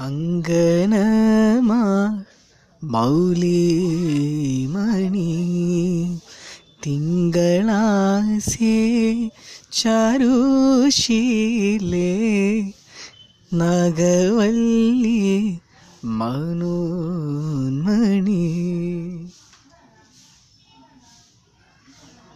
അങ്കനമാ മൗലിമണി തിങ്കളാസേ ചാരുശീലേ നഗവല്ലി Manonmani